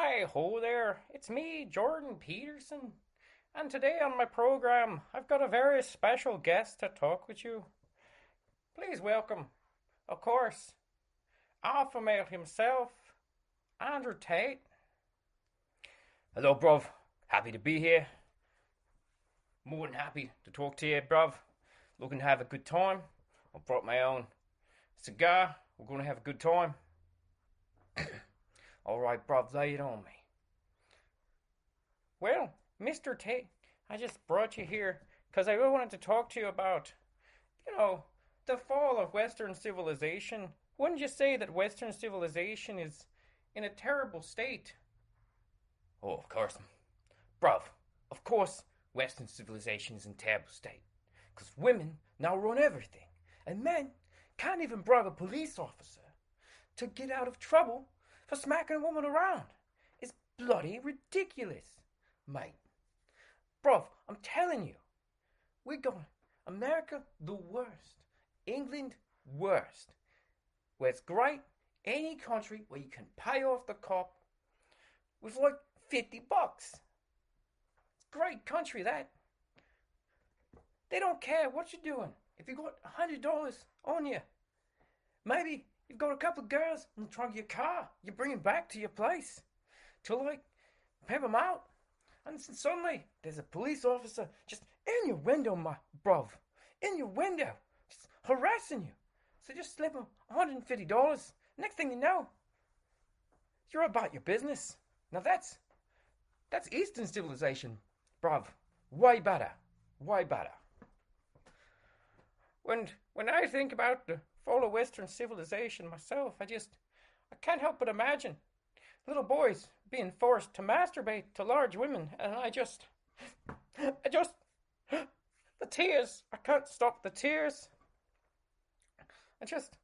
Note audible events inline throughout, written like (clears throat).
Hi ho there, it's me, Jordan Peterson. And today on my program, I've got a very special guest to talk with you. Please welcome, of course, alpha male himself, Andrew Tate. Hello, bruv. Happy to be here. More than happy to talk to you, bruv. Looking to have a good time. I brought my own cigar. We're going to have a good time. All right, bruv, lay it on me. Well, Mr. Tate, I just brought you here because I really wanted to talk to you about, you know, the fall of Western civilization. Wouldn't you say that Western civilization is in a terrible state? Oh, of course. Bruv, of course, Western civilization is in terrible state. Because women now run everything. And men can't even bribe a police officer to get out of trouble for smacking a woman around. It's bloody ridiculous, mate. Bruv, I'm telling you, we're going America the worst, England worst. Where it's great, any country where you can pay off the cop with like 50 bucks. It's great country that. They don't care what you're doing. If you got $100 on you, maybe you've got a couple of girls in the trunk of your car, you bring them back to your place to like pimp them out. And suddenly there's a police officer just in your window, my bruv, in your window, just harassing you. So just slip him $150. Next thing you know, you're about your business. Now that's that's Eastern civilization, bruv. Way better. Way better. When when I think about the fall of Western civilization myself, I just I can't help but imagine little boys being forced to masturbate to large women, and I just I just the tears. I can't stop the tears. I just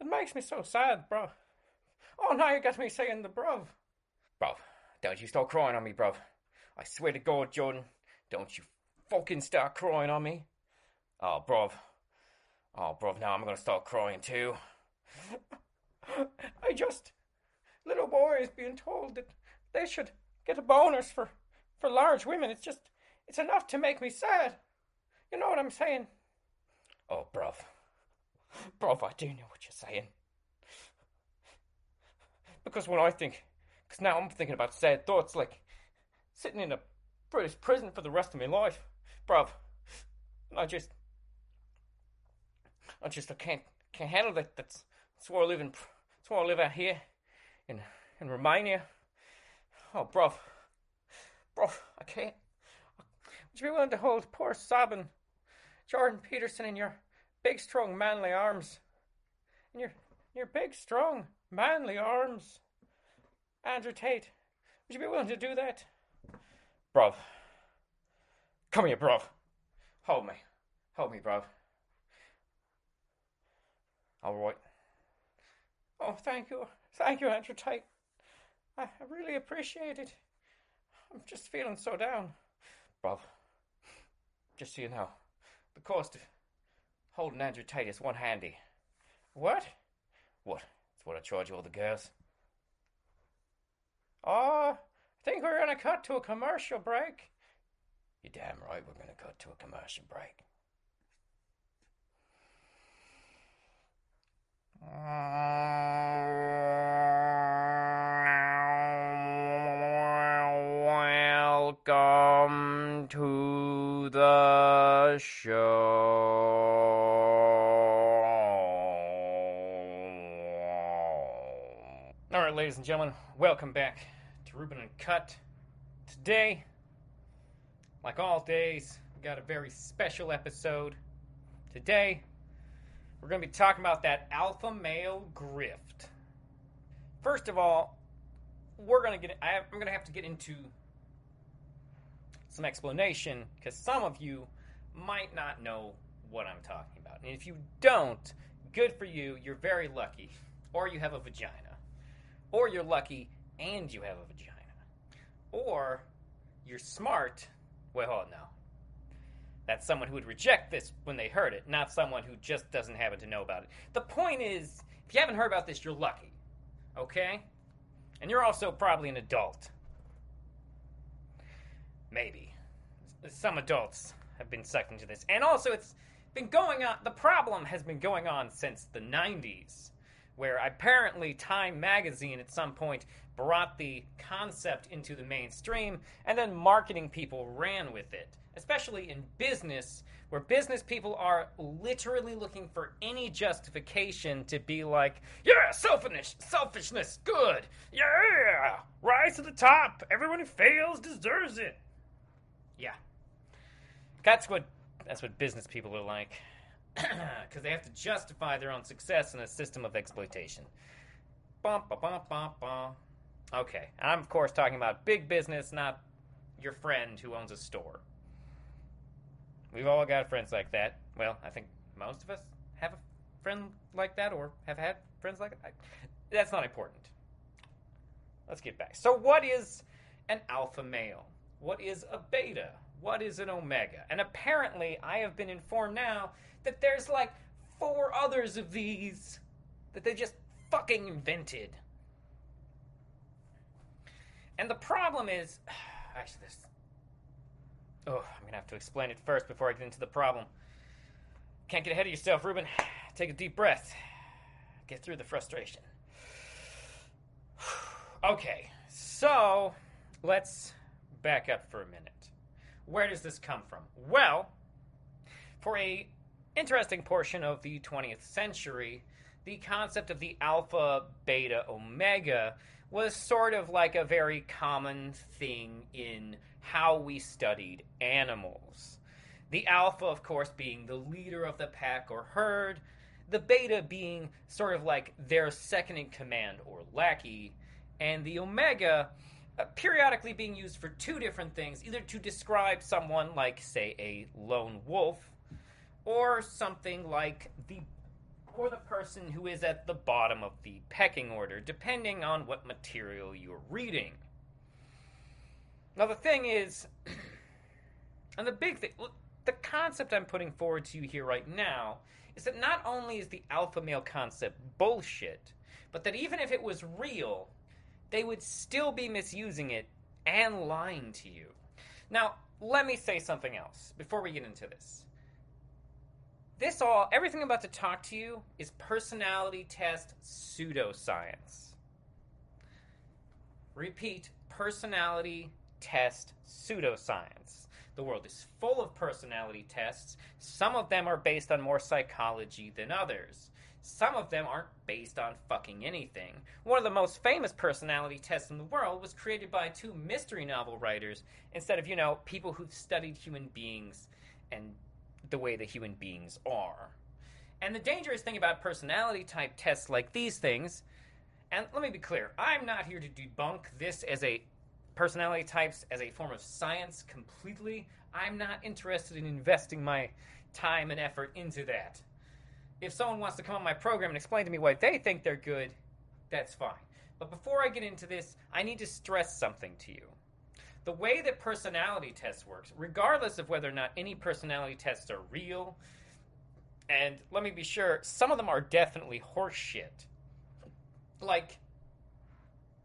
it makes me so sad, bro. Oh, now you got me saying the bruv. Bruv, don't you start crying on me, bruv. I swear to God, Jordan, don't you fucking start crying on me. Oh, bruv. Oh, bruv, now I'm gonna start crying too. (laughs) I just. Little boys being told that they should get a bonus for, for large women. It's just. It's enough to make me sad. You know what I'm saying? Oh, bruv. Bruv, I do know what you're saying. Because when I think. Because now I'm thinking about sad thoughts like sitting in a British prison for the rest of my life. Bruv. I just. I just I can't can't handle that. That's that's where I live in. That's where I live out here, in in Romania. Oh, bruv, bruv, I can't. Would you be willing to hold poor sobbing Jordan Peterson in your big, strong, manly arms? In your your big, strong, manly arms, Andrew Tate. Would you be willing to do that? Bruv. Come here, bruv. Hold me. Hold me, bruv. All right. Oh, thank you. Thank you, Andrew Tate. I, really appreciate it. I'm just feeling so down. Bruv, just so you know, the cost of holding Andrew Tate is one handy. What? What? That's what I charge all the girls. Oh, I think we're going to cut to a commercial break. You're damn right we're going to cut to a commercial break. Welcome to the show. All right, ladies and gentlemen, welcome back to Ruben and Cut. Today, like all days, we got a very special episode. Today, we're going to be talking about that alpha male grift. First of all, we're going to get I'm going to have to get into some explanation because some of you might not know what I'm talking about. And if you don't, good for you, you're very lucky. Or you have a vagina. Or you're lucky and you have a vagina. Or you're smart. Wait, hold on now. That's someone who would reject this when they heard it, not someone who just doesn't happen to know about it. The point is, if you haven't heard about this, you're lucky. Okay? And you're also probably an adult. Maybe. Some adults have been sucked into this. And also, it's been going on, the problem has been going on since the 90s, where apparently Time magazine at some point brought the concept into the mainstream, and then marketing people ran with it, especially in business, where business people are literally looking for any justification to be like, yeah, selfishness, selfishness, good, yeah, rise to the top. Everyone who fails deserves it. Yeah, that's what that's what business people are like, (clears throat) because they have to justify their own success in a system of exploitation. Bum, ba, bum, bum, bum. Okay, I'm of course talking about big business, not your friend who owns a store. We've all got friends like that. Well, I think most of us have a friend like that or have had friends like that. That's not important. Let's get back. So, what is an alpha male? What is a beta? What is an omega? And apparently, I have been informed now that there's like four others of these that they just fucking invented. And the problem is, (sighs) actually, this. Oh, I'm gonna have to explain it first before I get into the problem. Can't get ahead of yourself, Ruben. Take a deep breath. Get through the frustration. (sighs) Okay, so let's back up for a minute. Where does this come from? Well, for a interesting portion of the 20th century, the concept of the alpha, beta, omega was sort of like a very common thing in how we studied animals. The alpha, of course, being the leader of the pack or herd, the beta being sort of like their second in command or lackey, and the omega uh, periodically being used for two different things either to describe someone like, say, a lone wolf, or something like the or the person who is at the bottom of the pecking order, depending on what material you're reading. Now, the thing is, (clears throat) and the big thing, the concept I'm putting forward to you here right now is that not only is the alpha male concept bullshit, but that even if it was real, they would still be misusing it and lying to you. Now, let me say something else before we get into this. This all, everything I'm about to talk to you is personality test pseudoscience. Repeat, personality test pseudoscience. The world is full of personality tests. Some of them are based on more psychology than others. Some of them aren't based on fucking anything. One of the most famous personality tests in the world was created by two mystery novel writers instead of, you know, people who've studied human beings and the way that human beings are. And the dangerous thing about personality type tests like these things, and let me be clear, I'm not here to debunk this as a personality types as a form of science completely. I'm not interested in investing my time and effort into that. If someone wants to come on my program and explain to me why they think they're good, that's fine. But before I get into this, I need to stress something to you the way that personality tests works, regardless of whether or not any personality tests are real, and let me be sure, some of them are definitely horseshit. Like,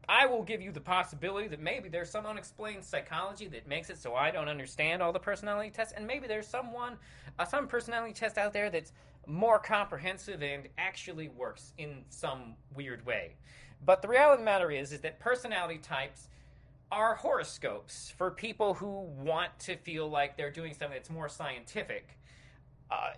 I will give you the possibility that maybe there's some unexplained psychology that makes it so I don't understand all the personality tests, and maybe there's someone, uh, some personality test out there that's more comprehensive and actually works in some weird way. But the reality of the matter is, is that personality types are horoscopes for people who want to feel like they're doing something that's more scientific. Uh,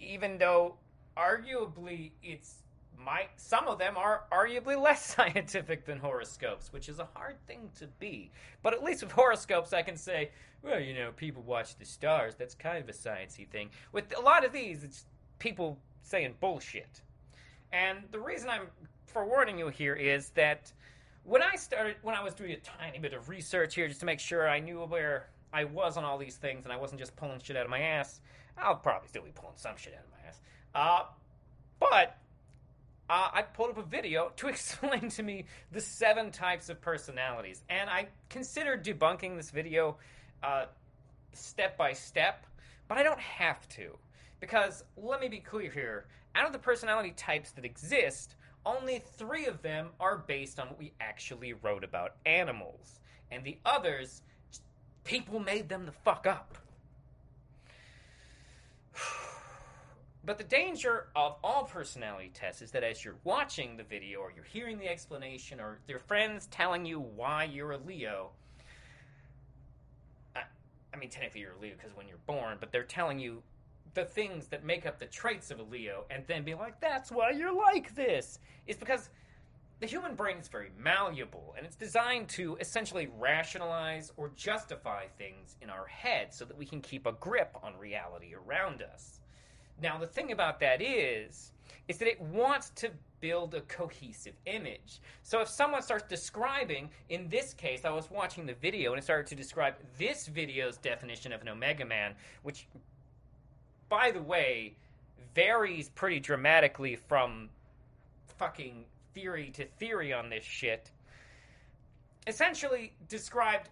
even though arguably it's might some of them are arguably less (laughs) scientific than horoscopes, which is a hard thing to be. But at least with horoscopes, I can say, well, you know, people watch the stars. That's kind of a sciency thing. With a lot of these, it's people saying bullshit. And the reason I'm forewarning you here is that when I started, when I was doing a tiny bit of research here just to make sure I knew where I was on all these things and I wasn't just pulling shit out of my ass, I'll probably still be pulling some shit out of my ass. Uh, but uh, I pulled up a video to (laughs) explain to me the seven types of personalities. And I considered debunking this video uh, step by step, but I don't have to. Because let me be clear here out of the personality types that exist, only three of them are based on what we actually wrote about animals. And the others, people made them the fuck up. But the danger of all personality tests is that as you're watching the video or you're hearing the explanation or your friends telling you why you're a Leo, I, I mean, technically you're a Leo because when you're born, but they're telling you the things that make up the traits of a Leo and then be like, that's why you're like this. Is because the human brain is very malleable and it's designed to essentially rationalize or justify things in our head so that we can keep a grip on reality around us. Now, the thing about that is, is that it wants to build a cohesive image. So if someone starts describing, in this case, I was watching the video and it started to describe this video's definition of an Omega Man, which, by the way, varies pretty dramatically from fucking theory to theory on this shit. Essentially described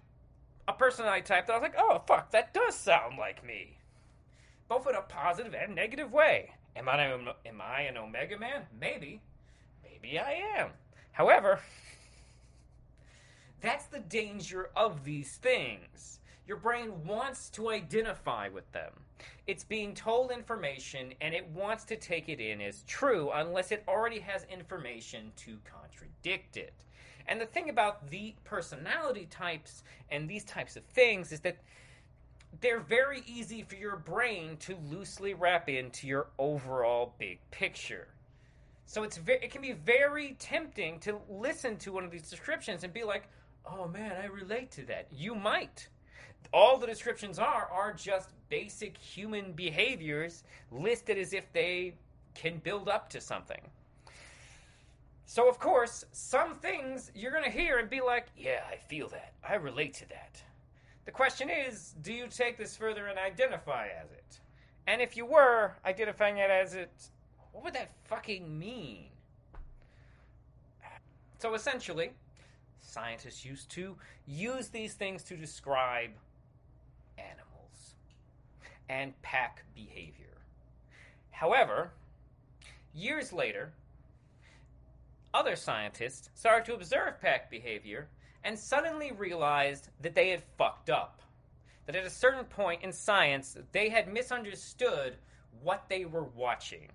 a personality type that I was like, oh, fuck, that does sound like me both in a positive and negative way. Am I, am I an Omega Man? Maybe. Maybe I am. However, (laughs) that's the danger of these things. Your brain wants to identify with them. It's being told information and it wants to take it in as true unless it already has information to contradict it. And the thing about the personality types and these types of things is that they're very easy for your brain to loosely wrap into your overall big picture. So it's ve- it can be very tempting to listen to one of these descriptions and be like, "Oh man, I relate to that." You might. All the descriptions are are just basic human behaviors listed as if they can build up to something. So of course, some things you're going to hear and be like, "Yeah, I feel that. I relate to that." The question is, do you take this further and identify as it? And if you were identifying it as it, what would that fucking mean? So essentially, scientists used to use these things to describe animals and pack behavior. However, years later, other scientists started to observe pack behavior and suddenly realized that they had fucked up. That at a certain point in science, they had misunderstood what they were watching.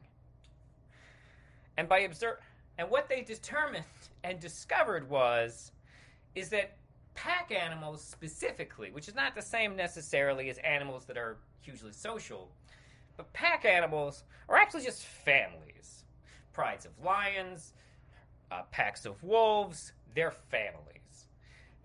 And by observe and what they determined (laughs) and discovered was is that pack animals specifically, which is not the same necessarily as animals that are hugely social, but pack animals are actually just families. Prides of lions, uh, packs of wolves, they're families.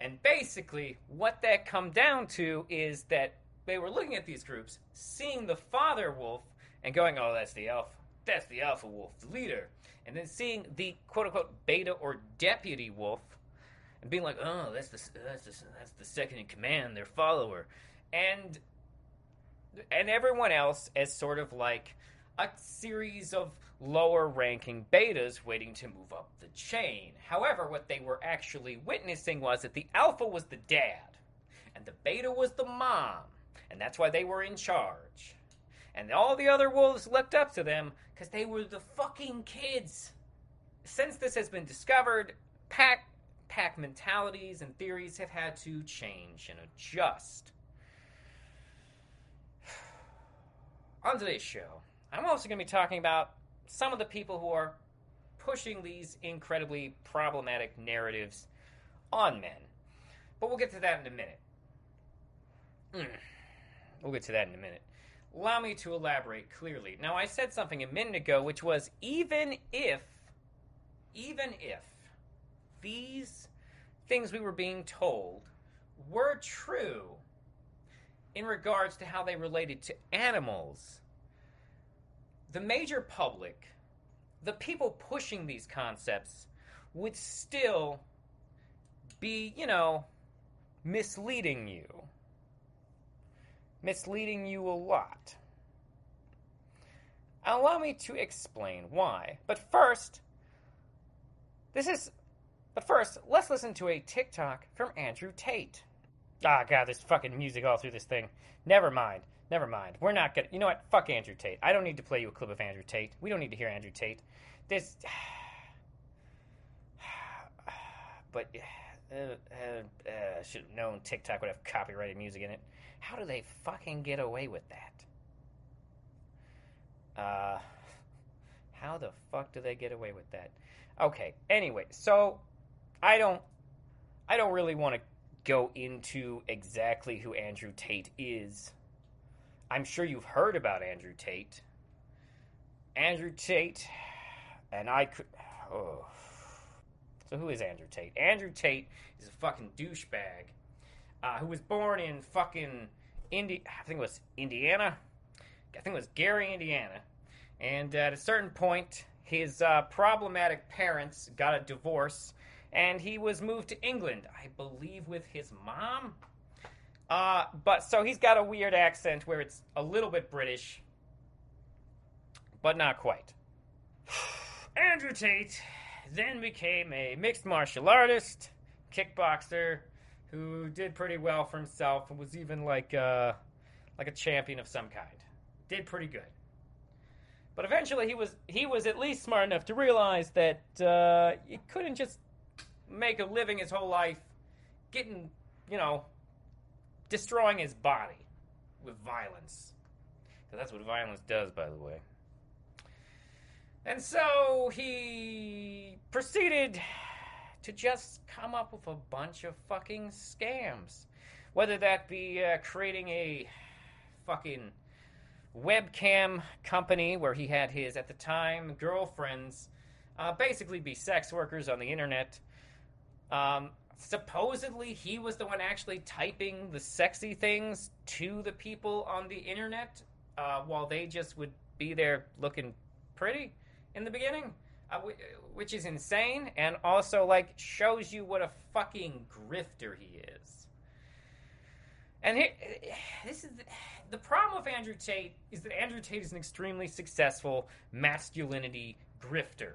And basically, what that come down to is that they were looking at these groups, seeing the father wolf, and going, "Oh, that's the alpha. That's the alpha wolf, the leader." And then seeing the quote unquote beta or deputy wolf, and being like, "Oh, that's the uh, that's the, that's the second in command, their follower," and and everyone else as sort of like a series of lower ranking betas waiting to move up the chain. However, what they were actually witnessing was that the alpha was the dad, and the beta was the mom, and that's why they were in charge. And all the other wolves looked up to them because they were the fucking kids. Since this has been discovered, pack pack mentalities and theories have had to change and adjust. (sighs) On today's show, I'm also going to be talking about some of the people who are pushing these incredibly problematic narratives on men. But we'll get to that in a minute. Mm. We'll get to that in a minute. Allow me to elaborate clearly. Now, I said something a minute ago, which was even if, even if these things we were being told were true in regards to how they related to animals, the major public, the people pushing these concepts, would still be, you know, misleading you. Misleading you a lot. Allow me to explain why. But first, this is. But first, let's listen to a TikTok from Andrew Tate. Ah, God, there's fucking music all through this thing. Never mind. Never mind. We're not gonna. You know what? Fuck Andrew Tate. I don't need to play you a clip of Andrew Tate. We don't need to hear Andrew Tate. This. (sighs) but (sighs) uh, uh, uh, should have known TikTok would have copyrighted music in it. How do they fucking get away with that? Uh, how the fuck do they get away with that? Okay. Anyway, so I don't, I don't really want to go into exactly who Andrew Tate is. I'm sure you've heard about Andrew Tate. Andrew Tate, and I could. Oh. So who is Andrew Tate? Andrew Tate is a fucking douchebag uh, who was born in fucking Indi- I think it was Indiana. I think it was Gary, Indiana. And at a certain point, his uh, problematic parents got a divorce, and he was moved to England, I believe, with his mom. Uh, but so he's got a weird accent where it's a little bit British, but not quite. (sighs) Andrew Tate then became a mixed martial artist, kickboxer, who did pretty well for himself and was even like uh, like a champion of some kind. Did pretty good. But eventually, he was he was at least smart enough to realize that uh, you couldn't just make a living his whole life getting, you know, destroying his body with violence. Because that's what violence does, by the way. And so he proceeded to just come up with a bunch of fucking scams. Whether that be uh, creating a fucking webcam company where he had his, at the time, girlfriends uh, basically be sex workers on the internet. Um, supposedly, he was the one actually typing the sexy things to the people on the internet uh, while they just would be there looking pretty in the beginning, uh, which is insane, and also like shows you what a fucking grifter he is. And here, this is the, the problem with Andrew Tate is that Andrew Tate is an extremely successful masculinity grifter.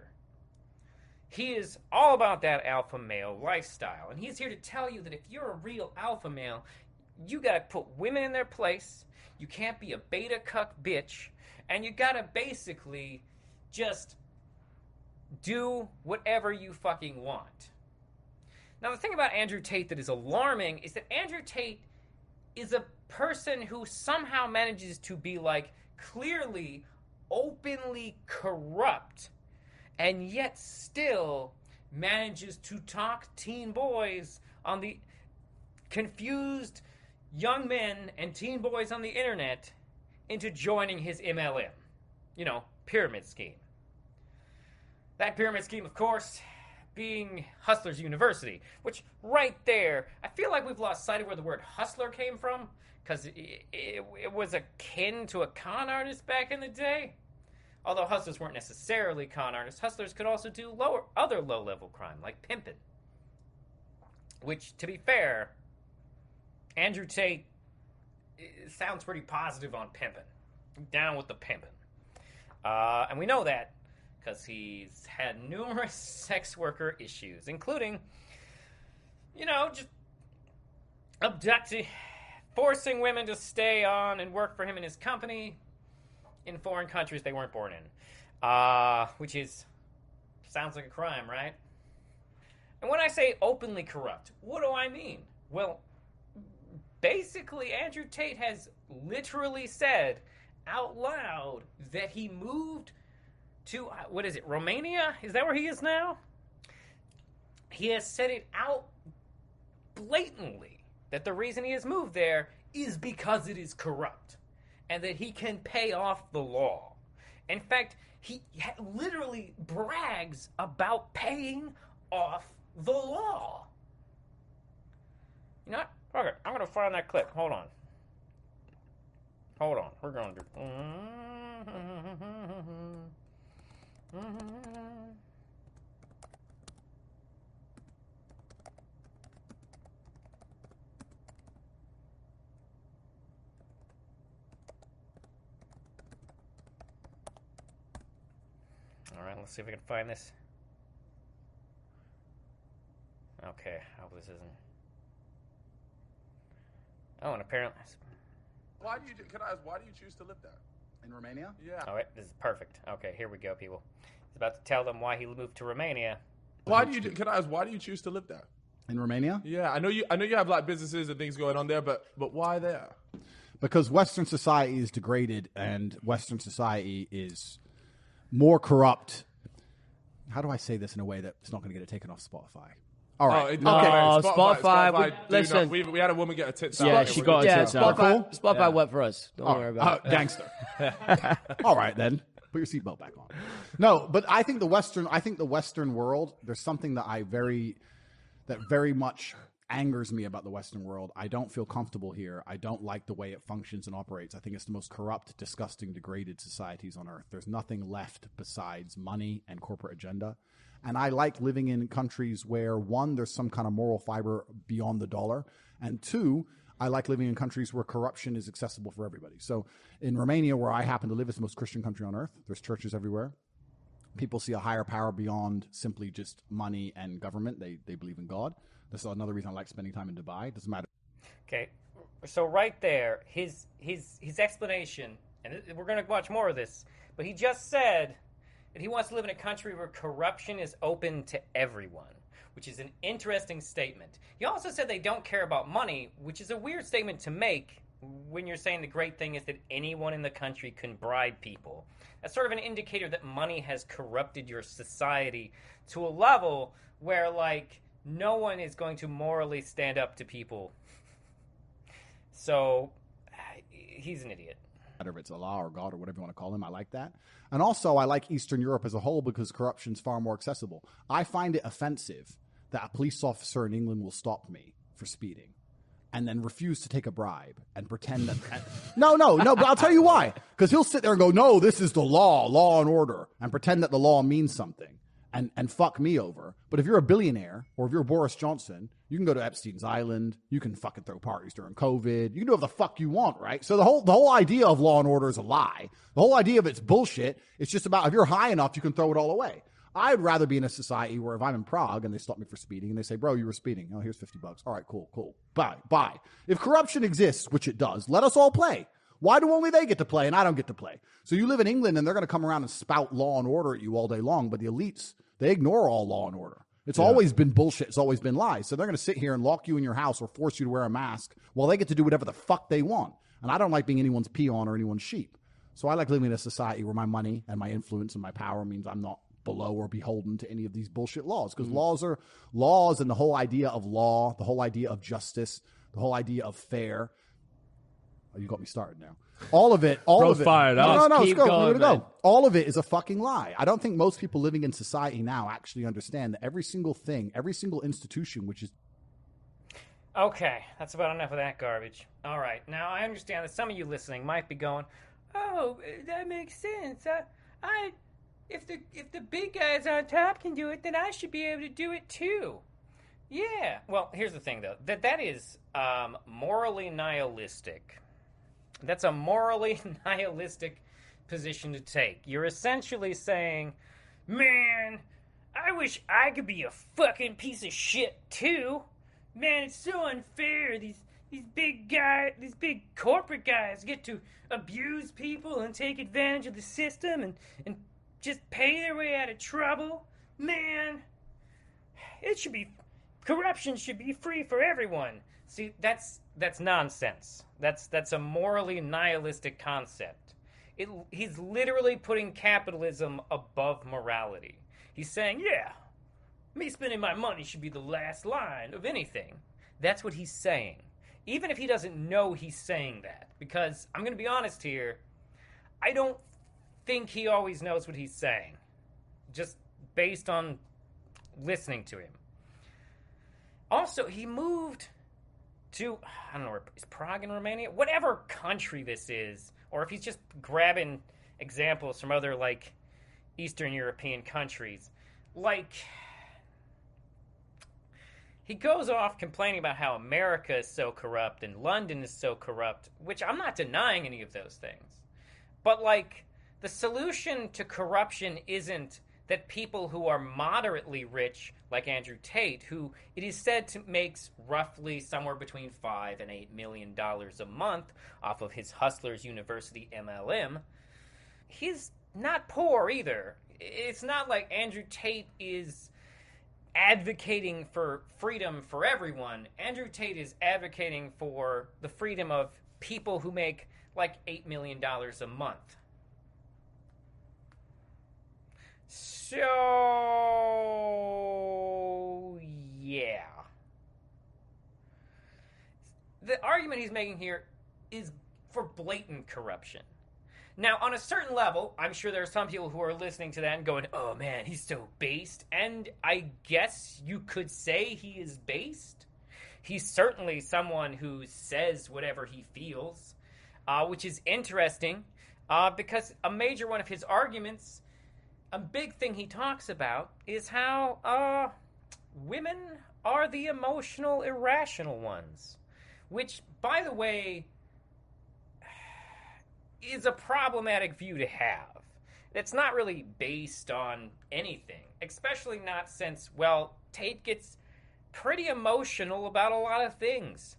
He is all about that alpha male lifestyle, and he's here to tell you that if you're a real alpha male, you gotta put women in their place. You can't be a beta cuck bitch, and you gotta basically just do whatever you fucking want. Now, the thing about Andrew Tate that is alarming is that Andrew Tate is a person who somehow manages to be like clearly openly corrupt and yet still manages to talk teen boys on the confused young men and teen boys on the internet into joining his MLM. You know, pyramid scheme. That pyramid scheme, of course, being Hustlers University, which right there, I feel like we've lost sight of where the word hustler came from because it, it, it, was akin to a con artist back in the day. Although hustlers weren't necessarily con artists, hustlers could also do lower other low level crime like pimping. Which, to be fair, Andrew Tate sounds pretty positive on pimping. Down with the pimping. Uh, and we know that because he's had numerous (laughs) sex worker issues, including, you know, just abducting, forcing women to stay on and work for him in his company in foreign countries they weren't born in, uh, which is sounds like a crime, right? And when I say openly corrupt, what do I mean? Well, basically, Andrew Tate has literally said out loud that he moved to uh, what is it, Romania? Is that where he is now? He has said it out blatantly that the reason he has moved there is because it is corrupt and that he can pay off the law. In fact, he literally brags about paying off the law. You know what? Okay, I'm going to find that clip. Hold on. Hold on. We're going to do. (laughs) All right, let's see if we can find this. Okay, I hope this isn't. Oh, and apparently. Why do you? Can I ask? Why do you choose to live there? In Romania? Yeah. All right, this is perfect. Okay, here we go, people. He's about to tell them why he moved to Romania. Why do you? Can I ask? Why do you choose to live there? in Romania? Yeah, I know you. I know you have like businesses and things going on there, but but why there? because Western society is degraded and Western society is more corrupt. How do I say this in a way that's not going to get it taken off Spotify? All right. Oh, right. No, okay. Spotify, we- do listen. we, we had a woman get a tits out. Yeah, and she got a yeah, tits out. Sparkle? Spotify, Spotify went for us. Don't worry Uh, about it. gangster. (laughs) All right, then. Put your seatbelt back on. No, but I think the Western. I think the Western world. There's something that I very, that very much angers me about the Western world. I don't feel comfortable here. I don't like the way it functions and operates. I think it's the most corrupt, disgusting, degraded societies on earth. There's nothing left besides money and corporate agenda. And I like living in countries where one, there's some kind of moral fiber beyond the dollar, and two, I like living in countries where corruption is accessible for everybody. So in Romania, where I happen to live, it's the most Christian country on earth. There's churches everywhere. People see a higher power beyond simply just money and government. They they believe in God. That's another reason I like spending time in Dubai. Doesn't matter. Okay, so right there, his his his explanation, and we're going to watch more of this. But he just said that he wants to live in a country where corruption is open to everyone, which is an interesting statement. He also said they don't care about money, which is a weird statement to make when you're saying the great thing is that anyone in the country can bribe people. That's sort of an indicator that money has corrupted your society to a level where, like, no one is going to morally stand up to people. (laughs) So, (sighs) he's an idiot. if it's Allah or God or whatever you want to call him. I like that. And also, I like Eastern Europe as a whole because corruption's far more accessible. I find it offensive that a police officer in England will stop me for speeding and then refuse to take a bribe and pretend that. (laughs) no, no, no, but I'll tell you why. Because he'll sit there and go, no, this is the law, law and order, and pretend that the law means something. And, and fuck me over. But if you're a billionaire or if you're Boris Johnson, you can go to Epstein's Island. You can fucking throw parties during COVID. You can do whatever the fuck you want, right? So the whole the whole idea of law and order is a lie. The whole idea of it's bullshit. It's just about if you're high enough, you can throw it all away. I'd rather be in a society where if I'm in Prague and they stop me for speeding and they say, "Bro, you were speeding. Oh, here's fifty bucks. All right, cool, cool. Bye, bye." If corruption exists, which it does, let us all play. Why do only they get to play and I don't get to play? So you live in England and they're going to come around and spout law and order at you all day long, but the elites they ignore all law and order. It's always been bullshit. It's always been lies. So they're going to sit here and lock you in your house or force you to wear a mask while they get to do whatever the fuck they want. And I don't like being anyone's peon or anyone's sheep. So I like living in a society where my money and my influence and my power means I'm not below or beholden to any of these bullshit laws because mm-hmm. laws are laws and the whole idea of law, the whole idea of justice, the whole idea of fair. Oh, you got me started now. All of it, all Bro's of it. fired no, up. no, no, let's go. going, We're gonna man. go. All of it is a fucking lie. I don't think most people living in society now actually understand that every single thing, every single institution, which is Okay, that's about enough of that garbage. All right, now I understand that some of you listening might be going, "Oh, that makes sense. I, I, if the if the big guys on top can do it, then I should be able to do it too." Yeah. Well, here's the thing though that that is um, morally nihilistic. That's a morally (laughs) nihilistic position to take. You're essentially saying, "Man, I wish I could be a fucking piece of shit too." Man, it's so unfair. These these big guys, these big corporate guys get to abuse people and take advantage of the system and and just pay their way out of trouble. Man, it should be corruption should be free for everyone. See, that's that's nonsense. That's that's a morally nihilistic concept. It, he's literally putting capitalism above morality. He's saying, yeah, me spending my money should be the last line of anything. That's what he's saying. Even if he doesn't know he's saying that. Because I'm going to be honest here, I don't think he always knows what he's saying. Just based on listening to him. Also, he moved to, I don't know, where is Prague in Romania? Whatever country this is. Or if he's just grabbing examples from other, like, Eastern European countries. Like, he goes off complaining about how America is so corrupt and London is so corrupt, which I'm not denying any of those things. But, like, the solution to corruption isn't that people who are moderately rich, like Andrew Tate, who it is said to makes roughly somewhere between five and eight million dollars a month off of his Hustlers University MLM, he's not poor either. It's not like Andrew Tate is advocating for freedom for everyone. Andrew Tate is advocating for the freedom of people who make like $8 million a month. So, yeah. The argument he's making here is for blatant corruption. Now, on a certain level, I'm sure there are some people who are listening to that and going, oh man, he's so based. And I guess you could say he is based. He's certainly someone who says whatever he feels, uh, which is interesting uh, because a major one of his arguments, a big thing he talks about, is how uh, women are the emotional, irrational ones. Which, by the way, (sighs) is a problematic view to have. It's not really based on anything, especially not since, well, Tate gets pretty emotional about a lot of things.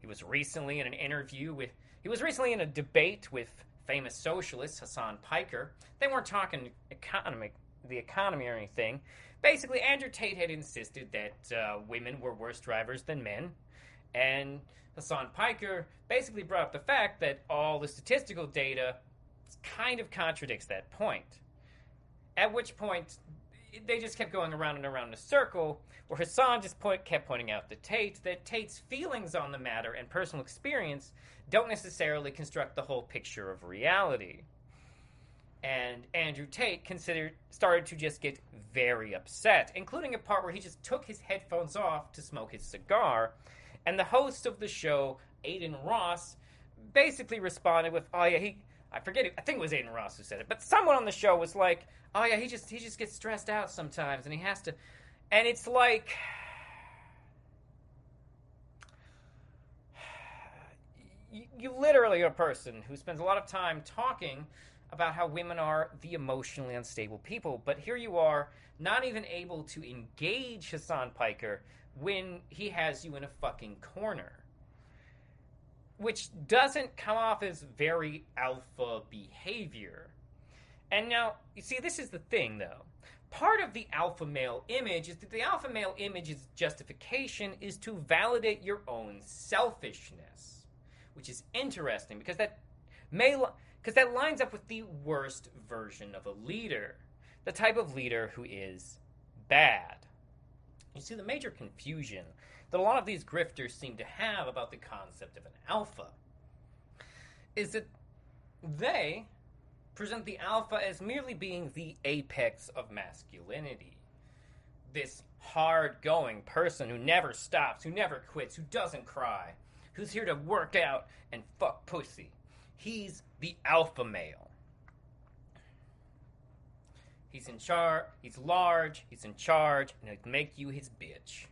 He was recently in an interview with, he was recently in a debate with famous socialist Hasan Piker. They weren't talking economic, the economy or anything. Basically, Andrew Tate had insisted that uh, women were worse drivers than men, and Hasan Piker basically brought up the fact that all the statistical data kind of contradicts that point. At which point, they just kept going around and around in a circle, where Hasan just point, kept pointing out to Tate that Tate's feelings on the matter and personal experience don't necessarily construct the whole picture of reality. And Andrew Tate considered started to just get very upset, including a part where he just took his headphones off to smoke his cigar and the host of the show, Adin Ross, basically responded with, "Oh yeah, he." I forget. I think it was Adin Ross who said it, but someone on the show was like, "Oh yeah, he just he just gets stressed out sometimes, and he has to." And it's like, (sighs) you, you literally are a person who spends a lot of time talking about how women are the emotionally unstable people, but here you are, not even able to engage Hasan Piker when he has you in a fucking corner. Which doesn't come off as very alpha behavior. And now, you see, this is the thing though. Part of the alpha male image is that the alpha male image's justification is to validate your own selfishness, which is interesting because that may because that lines up with the worst version of a leader, the type of leader who is bad. You see, the major confusion that a lot of these grifters seem to have about the concept of an alpha is that they present the alpha as merely being the apex of masculinity. This hard going person who never stops, who never quits, who doesn't cry, who's here to work out and fuck pussy. He's the alpha male. He's in charge. He's large. He's in charge, and he'll make you his bitch.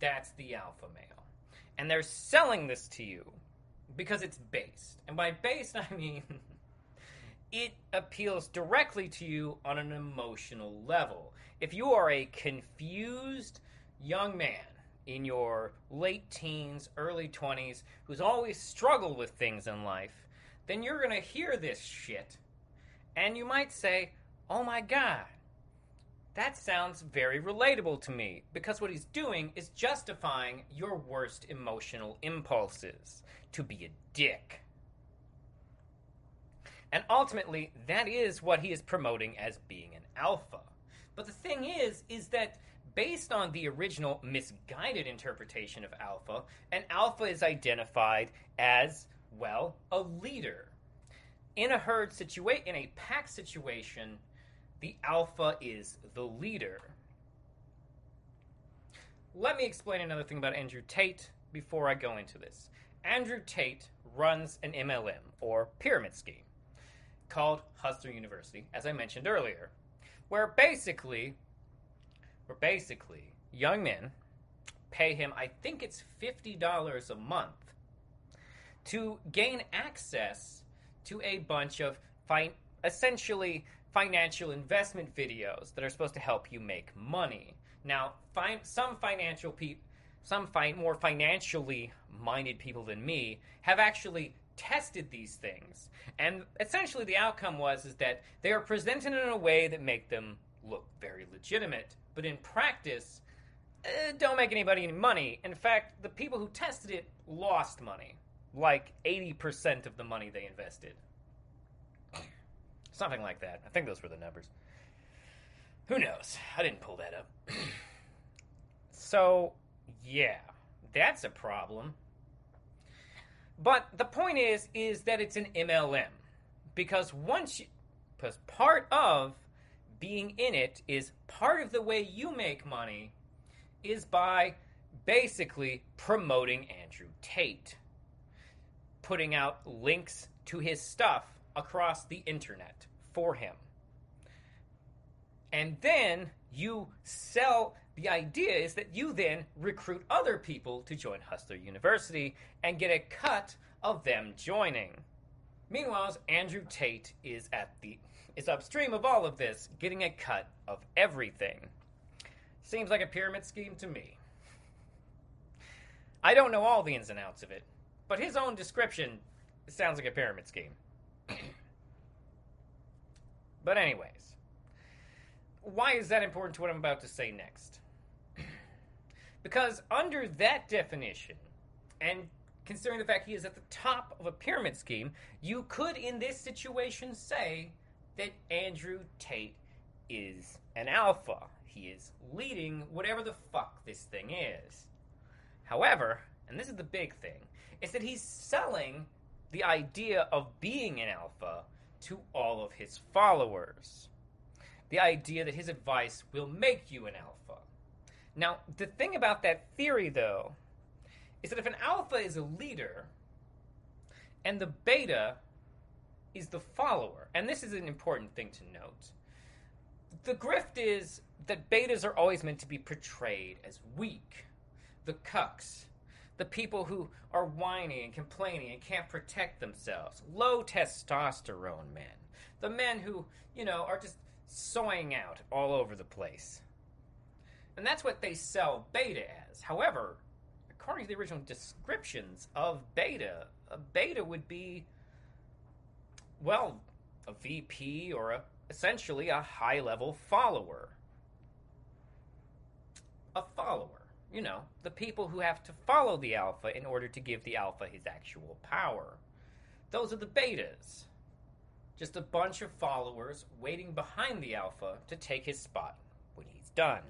That's the alpha male, and they're selling this to you because it's based. And by based, I mean (laughs) it appeals directly to you on an emotional level. If you are a confused young man in your late teens, early 20s, who's always struggled with things in life, then you're going to hear this shit. And you might say, oh my god, that sounds very relatable to me because what he's doing is justifying your worst emotional impulses to be a dick. And ultimately, that is what he is promoting as being an alpha. But the thing is, is that based on the original misguided interpretation of alpha, an alpha is identified as, well, a leader. In a herd situation, in a pack situation, the alpha is the leader. Let me explain another thing about Andrew Tate before I go into this. Andrew Tate runs an MLM, or pyramid scheme, called Hustler University, as I mentioned earlier, where basically, where basically young men pay him, I think it's $50 a month, to gain access to a bunch of essentially financial investment videos that are supposed to help you make money. Now, some financial people, some fi- more financially minded people than me have actually tested these things, and essentially the outcome was is that they are presented in a way that make them look very legitimate, but in practice, uh, don't make anybody any money. In fact, the people who tested it lost money. Like 80% of the money they invested. Something like that. I think those were the numbers. Who knows? I didn't pull that up. (clears throat) so, yeah, that's a problem. But the point is, is that it's an MLM because once you, because part of being in it is part of the way you make money is by basically promoting Andrew Tate, putting out links to his stuff across the internet for him. And then you sell the idea is that you then recruit other people to join Hustler University and get a cut of them joining. Meanwhile, Andrew Tate is at the is upstream of all of this, getting a cut of everything. Seems like a pyramid scheme to me. I don't know all the ins and outs of it, but his own description sounds like a pyramid scheme. (clears throat) but anyways, why is that important to what I'm about to say next? (clears throat) because under that definition, and considering the fact he is at the top of a pyramid scheme, you could in this situation say that Andrew Tate is an alpha. He is leading whatever the fuck this thing is. However, and this is the big thing, is that he's selling the idea of being an alpha to all of his followers. The idea that his advice will make you an alpha. Now, the thing about that theory, though, is that if an alpha is a leader and the beta is the follower, and this is an important thing to note. The grift is that betas are always meant to be portrayed as weak, the cucks, the people who are whining and complaining and can't protect themselves, low testosterone men, the men who, you know, are just soying out all over the place. And that's what they sell beta as. However, according to the original descriptions of beta, a beta would be well, a VP or a, essentially a high level follower. A follower. You know, the people who have to follow the alpha in order to give the alpha his actual power. Those are the betas. Just a bunch of followers waiting behind the alpha to take his spot when he's done.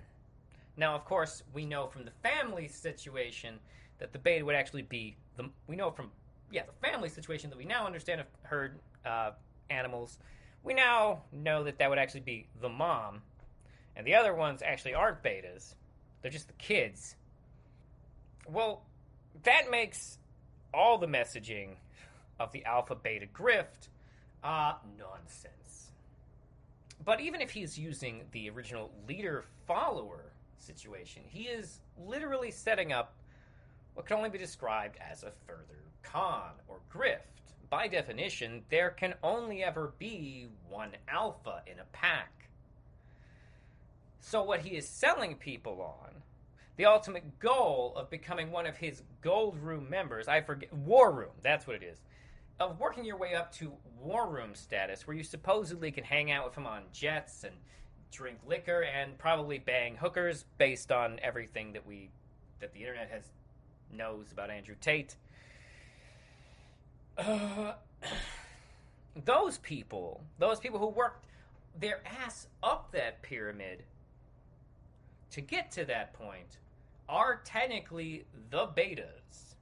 Now, of course, we know from the family situation that the beta would actually be the. We know from yeah the family situation that we now understand of herd uh, animals, we now know that that would actually be the mom, and the other ones actually aren't betas. They're just the kids. Well, that makes all the messaging of the alpha beta grift uh, nonsense. But even if he's using the original leader follower situation, he is literally setting up what can only be described as a further con or grift by definition, there can only ever be one alpha in a pack. So, what he is selling people on, the ultimate goal of becoming one of his Gold Room members, I forget, War Room, that's what it is, of working your way up to War Room status, where you supposedly can hang out with him on jets and drink liquor and probably bang hookers based on everything that we that the internet has knows about Andrew Tate. Uh, (clears throat) those people, those people who worked their ass up that pyramid to get to that point, are technically the betas.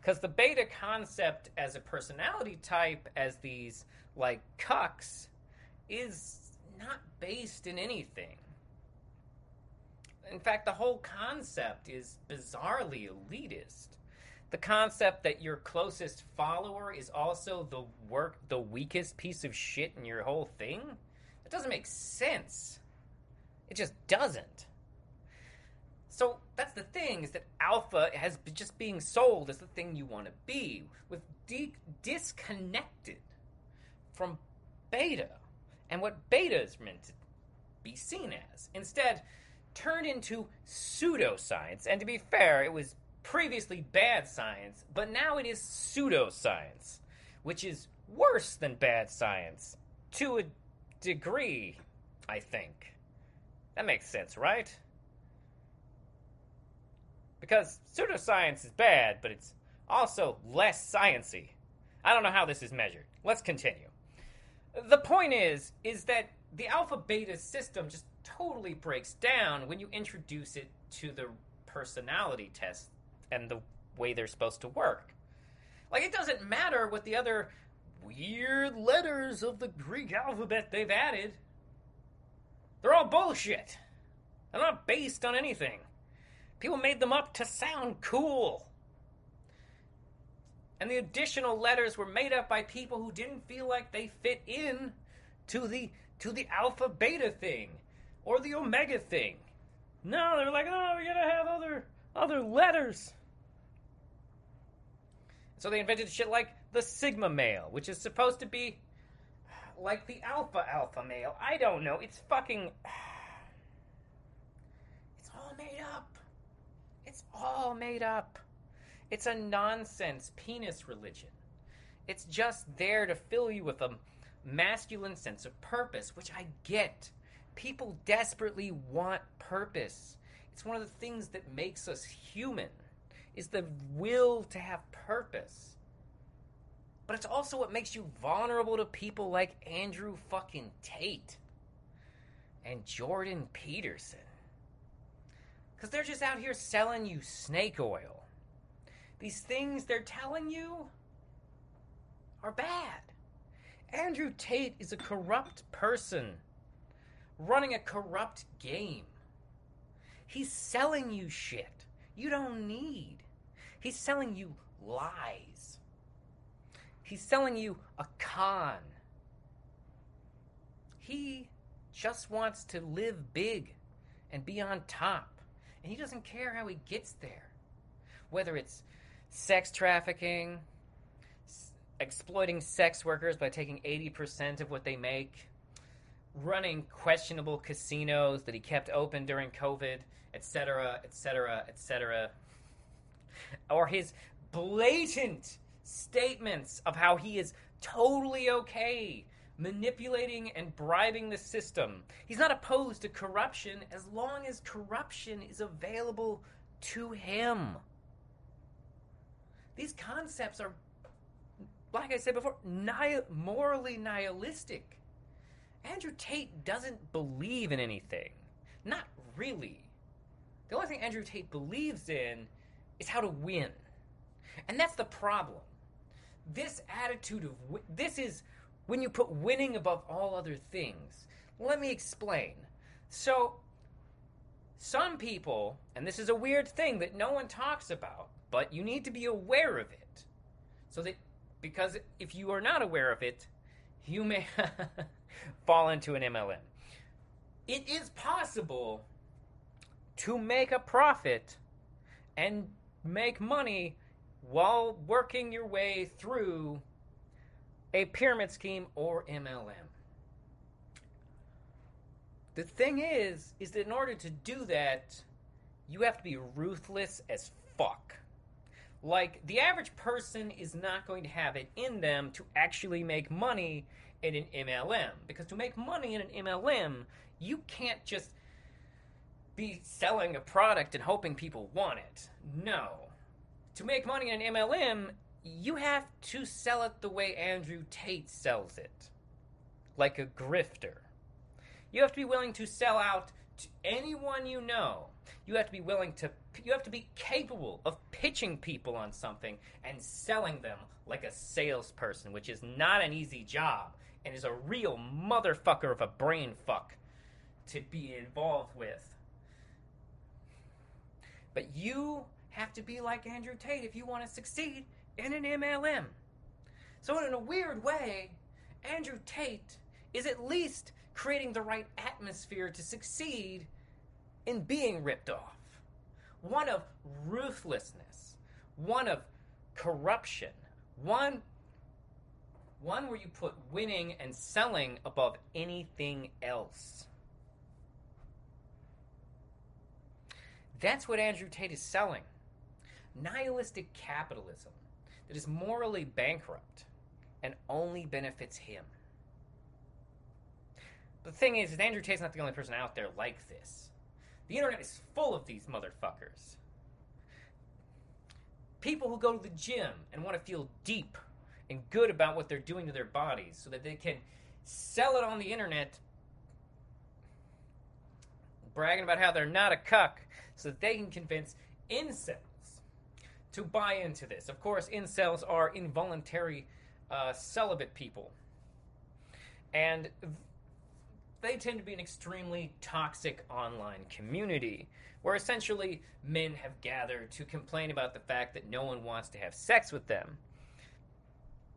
Because the beta concept as a personality type, as these like cucks, is not based in anything. In fact, the whole concept is bizarrely elitist the concept that your closest follower is also the work the weakest piece of shit in your whole thing That doesn't make sense it just doesn't so that's the thing is that alpha has just being sold as the thing you want to be with de- disconnected from beta and what beta is meant to be seen as instead turned into pseudoscience and to be fair it was previously bad science, but now it is pseudoscience, which is worse than bad science to a degree, I think. That makes sense, right? Because pseudoscience is bad, but it's also less sciency. I don't know how this is measured. Let's continue. The point is, is that the alpha beta system just totally breaks down when you introduce it to the personality test and the way they're supposed to work. Like, it doesn't matter what the other weird letters of the Greek alphabet they've added. They're all bullshit. They're not based on anything. People made them up to sound cool. And the additional letters were made up by people who didn't feel like they fit in to the to the alpha beta thing or the omega thing. No, they're like, oh, we're gonna have other other letters. So they invented shit like the sigma male, which is supposed to be like the alpha alpha male. I don't know. It's fucking. (sighs) It's all made up. It's all made up. It's a nonsense penis religion. It's just there to fill you with a masculine sense of purpose, which I get. People desperately want purpose. It's one of the things that makes us human is the will to have purpose. But it's also what makes you vulnerable to people like Andrew fucking Tate and Jordan Peterson. Because they're just out here selling you snake oil. These things they're telling you are bad. Andrew Tate is a corrupt person running a corrupt game. He's selling you shit you don't need. He's selling you lies. He's selling you a con. He just wants to live big and be on top. And he doesn't care how he gets there. Whether it's sex trafficking, s- exploiting sex workers by taking 80% of what they make, running questionable casinos that he kept open during COVID, etc., etc., etc., or his blatant statements of how he is totally okay manipulating and bribing the system. He's not opposed to corruption as long as corruption is available to him. These concepts are, like I said before, morally nihilistic. Andrew Tate doesn't believe in anything. Not really. The only thing Andrew Tate believes in is how to win. And that's the problem. This attitude of this is when you put winning above all other things. Let me explain. So, some people, and this is a weird thing that no one talks about, but you need to be aware of it. So that, because if you are not aware of it, you may (laughs) fall into an MLM. It is possible to make a profit and make money while working your way through a pyramid scheme or MLM. The thing is, is that in order to do that, you have to be ruthless as fuck. Like, the average person is not going to have it in them to actually make money in an MLM. Because to make money in an MLM, you can't just be selling a product and hoping people want it. No. To make money in MLM, you have to sell it the way Andrew Tate sells it like a grifter. You have to be willing to sell out to anyone you know. You have to be willing to, you have to be capable of pitching people on something and selling them like a salesperson, which is not an easy job and is a real motherfucker of a brain fuck to be involved with. But you have to be like Andrew Tate if you want to succeed in an MLM. So, in a weird way, Andrew Tate is at least creating the right atmosphere to succeed in being ripped off. One of ruthlessness, one of corruption, one one where you put winning and selling above anything else. That's what Andrew Tate is selling. Nihilistic capitalism that is morally bankrupt and only benefits him. The thing is, Andrew Tate's not the only person out there like this. The internet is full of these motherfuckers. people who go to the gym and want to feel deep and good about what they're doing to their bodies so that they can sell it on the internet bragging about how they're not a cuck so that they can convince incels to buy into this. Of course, incels are involuntary uh, celibate people. And they tend to be an extremely toxic online community where essentially men have gathered to complain about the fact that no one wants to have sex with them.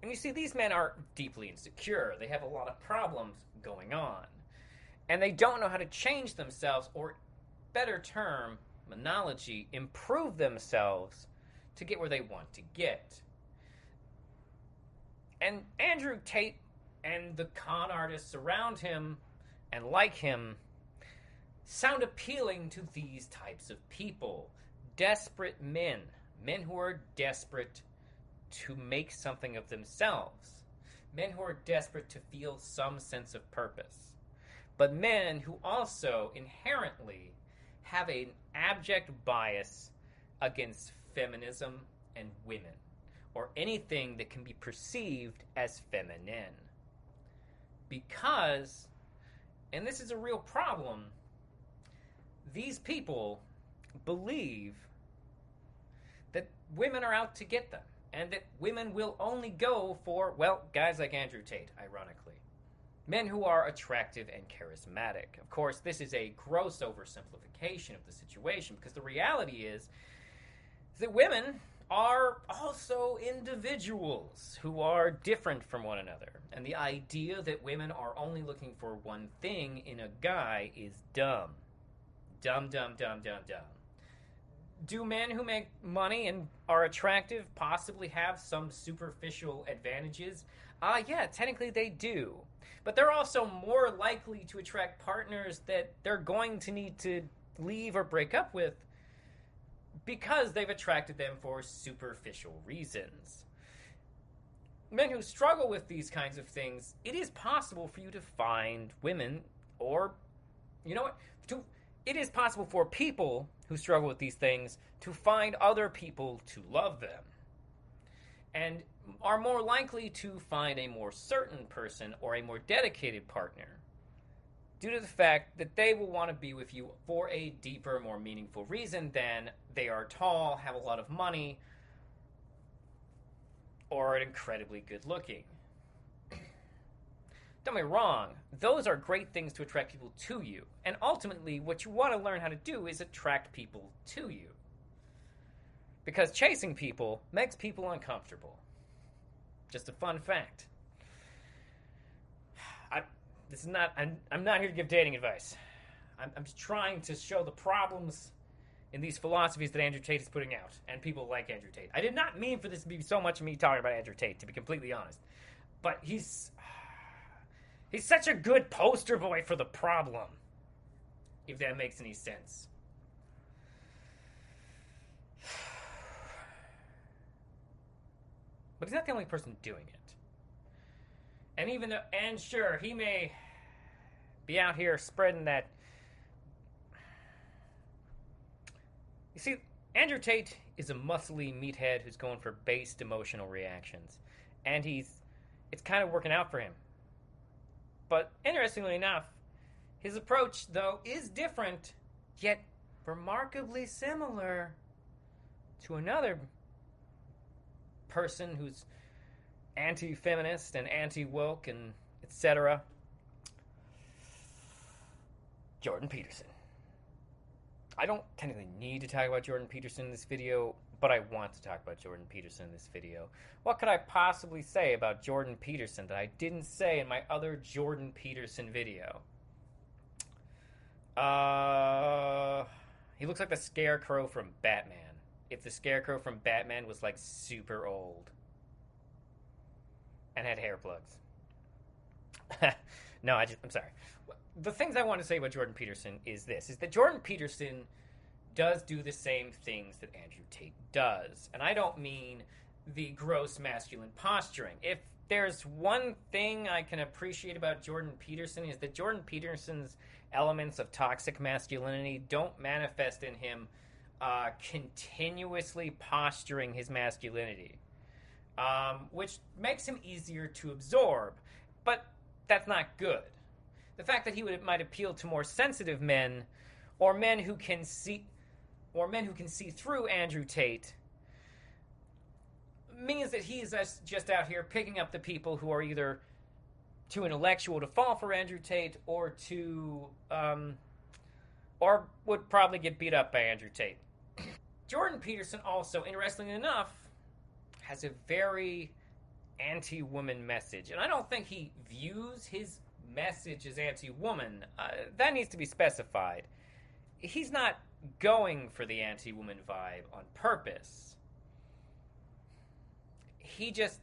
And you see, these men are deeply insecure. They have a lot of problems going on. And they don't know how to change themselves, or better term, monology, improve themselves to get where they want to get. And Andrew Tate and the con artists around him and like him sound appealing to these types of people. Desperate men. Men who are desperate to make something of themselves. Men who are desperate to feel some sense of purpose. But men who also inherently have an abject bias against feminism and women, or anything that can be perceived as feminine. Because, and this is a real problem, these people believe that women are out to get them, and that women will only go for, well, guys like Andrew Tate, ironically. Men who are attractive and charismatic. Of course, this is a gross oversimplification of the situation because the reality is that women are also individuals who are different from one another. And the idea that women are only looking for one thing in a guy is dumb. Dumb, dumb, dumb, dumb, dumb. Do men who make money and are attractive possibly have some superficial advantages? Ah, uh, yeah, technically they do. But they're also more likely to attract partners that they're going to need to leave or break up with because they've attracted them for superficial reasons. Men who struggle with these kinds of things, it is possible for you to find women, or, you know what? To, it is possible for people who struggle with these things to find other people to love them. And are more likely to find a more certain person or a more dedicated partner due to the fact that they will want to be with you for a deeper, more meaningful reason than they are tall, have a lot of money, or are incredibly good looking. (clears throat) Don't get me wrong, those are great things to attract people to you. And ultimately, what you want to learn how to do is attract people to you. Because chasing people makes people uncomfortable. Just a fun fact. (sighs) I, this is not. I'm, I'm not here to give dating advice. I'm, I'm just trying to show the problems in these philosophies that Andrew Tate is putting out, and people like Andrew Tate. I did not mean for this to be so much me talking about Andrew Tate, to be completely honest. But he's. (sighs) He's such a good poster boy for the problem. If that makes any sense. (sighs) But he's not the only person doing it. And even though, and sure, he may be out here spreading that. You see, Andrew Tate is a muscly meathead who's going for based emotional reactions. And he's. It's kind of working out for him. But interestingly enough, his approach, though, is different, yet remarkably similar to another person who's anti-feminist and anti-woke and etc. Jordan Peterson. I don't technically need to talk about Jordan Peterson in this video, but I want to talk about Jordan Peterson in this video. What could I possibly say about Jordan Peterson that I didn't say in my other Jordan Peterson video? Uh, he looks like the Scarecrow from Batman. If the Scarecrow from Batman was like super old and had hair plugs. (laughs) no, I just I'm sorry. The things I want to say about Jordan Peterson is this: is that Jordan Peterson does do the same things that Andrew Tate does, and I don't mean the gross masculine posturing. If there's one thing I can appreciate about Jordan Peterson is that Jordan Peterson's elements of toxic masculinity don't manifest in him uh, continuously posturing his masculinity, um, which makes him easier to absorb. But that's not good. The fact that he would, might appeal to more sensitive men, or men who can see, or men who can see through Andrew Tate, means that he's just- out here picking up the people who are either too intellectual to fall for Andrew Tate, or too, um, or would probably get beat up by Andrew Tate. (clears throat) Jordan Peterson also, interestingly enough, has a very anti-woman message, and I don't think he views his message is anti-woman. Uh, that needs to be specified. He's not going for the anti-woman vibe on purpose. He just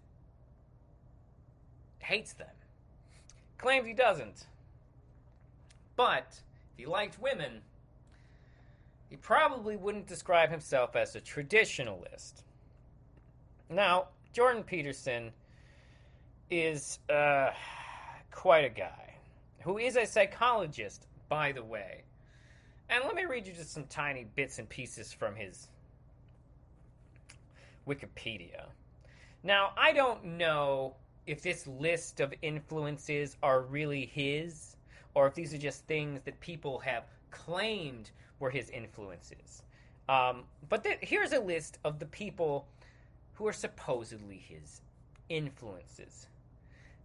hates them. Claims he doesn't. But if he liked women, he probably wouldn't describe himself as a traditionalist. Now, Jordan Peterson is uh, quite a guy who is a psychologist, by the way. And let me read you just some tiny bits and pieces from his Wikipedia. Now, I don't know if this list of influences are really his or if these are just things that people have claimed were his influences. Um, but th- here's a list of the people who are supposedly his influences.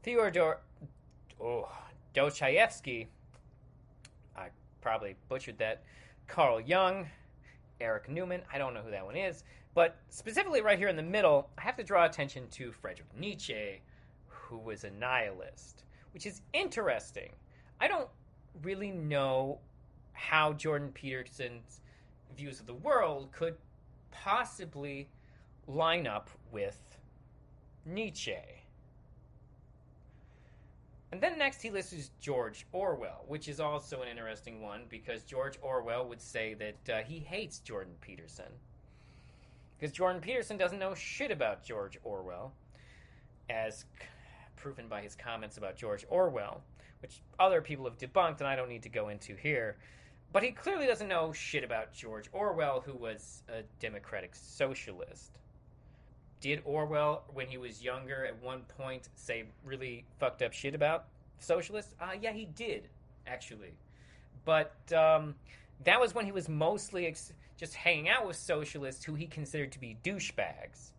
Fyodor oh, Dostoevsky, I probably butchered that. Carl Jung, Eric Newman, I don't know who that one is. But specifically, right here in the middle, I have to draw attention to Friedrich Nietzsche, who was a nihilist, which is interesting. I don't really know how Jordan Peterson's views of the world could possibly line up with Nietzsche. And then next he lists George Orwell, which is also an interesting one because George Orwell would say that uh, he hates Jordan Peterson. Because Jordan Peterson doesn't know shit about George Orwell, as proven by his comments about George Orwell, which other people have debunked and I don't need to go into here. But he clearly doesn't know shit about George Orwell, who was a democratic socialist. Did Orwell, when he was younger, at one point say really fucked up shit about socialists? Uh, yeah, he did, actually. But um, that was when he was mostly ex- just hanging out with socialists who he considered to be douchebags.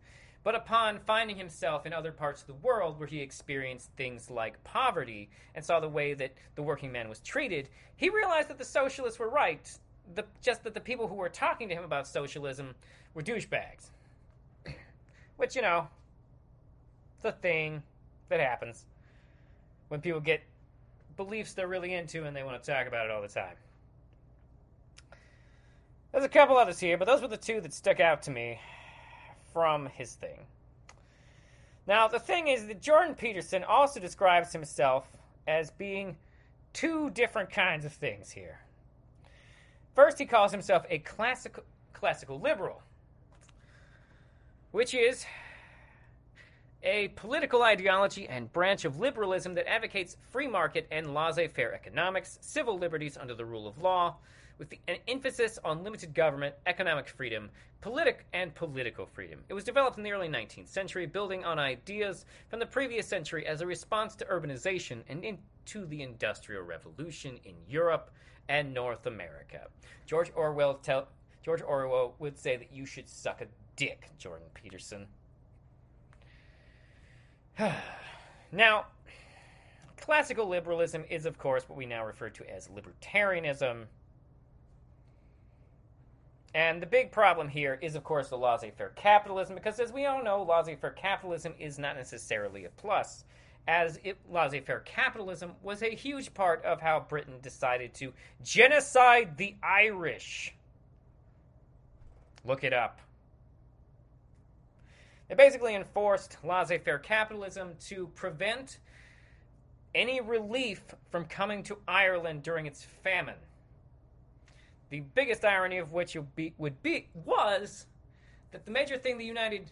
But upon finding himself in other parts of the world where he experienced things like poverty and saw the way that the working man was treated, he realized that the socialists were right. The, just that the people who were talking to him about socialism were douchebags. Which, you know, it's a thing that happens when people get beliefs they're really into and they want to talk about it all the time. There's a couple others here, but those were the two that stuck out to me from his thing. Now, the thing is that Jordan Peterson also describes himself as being two different kinds of things here. First, he calls himself a classical, classical liberal, which is a political ideology and branch of liberalism that advocates free market and laissez faire economics, civil liberties under the rule of law, with the, an emphasis on limited government, economic freedom, politic and political freedom. It was developed in the early 19th century, building on ideas from the previous century as a response to urbanization and into the Industrial Revolution in Europe and North America. George Orwell tell, George Orwell would say that you should suck a dick, Jordan Peterson. (sighs) now, classical liberalism is, of course, what we now refer to as libertarianism. And the big problem here is, of course, the laissez faire capitalism, because as we all know, laissez faire capitalism is not necessarily a plus, as laissez faire capitalism was a huge part of how Britain decided to genocide the Irish. Look it up. They basically enforced laissez faire capitalism to prevent any relief from coming to Ireland during its famine. The biggest irony of which would be, would be was that the major thing the United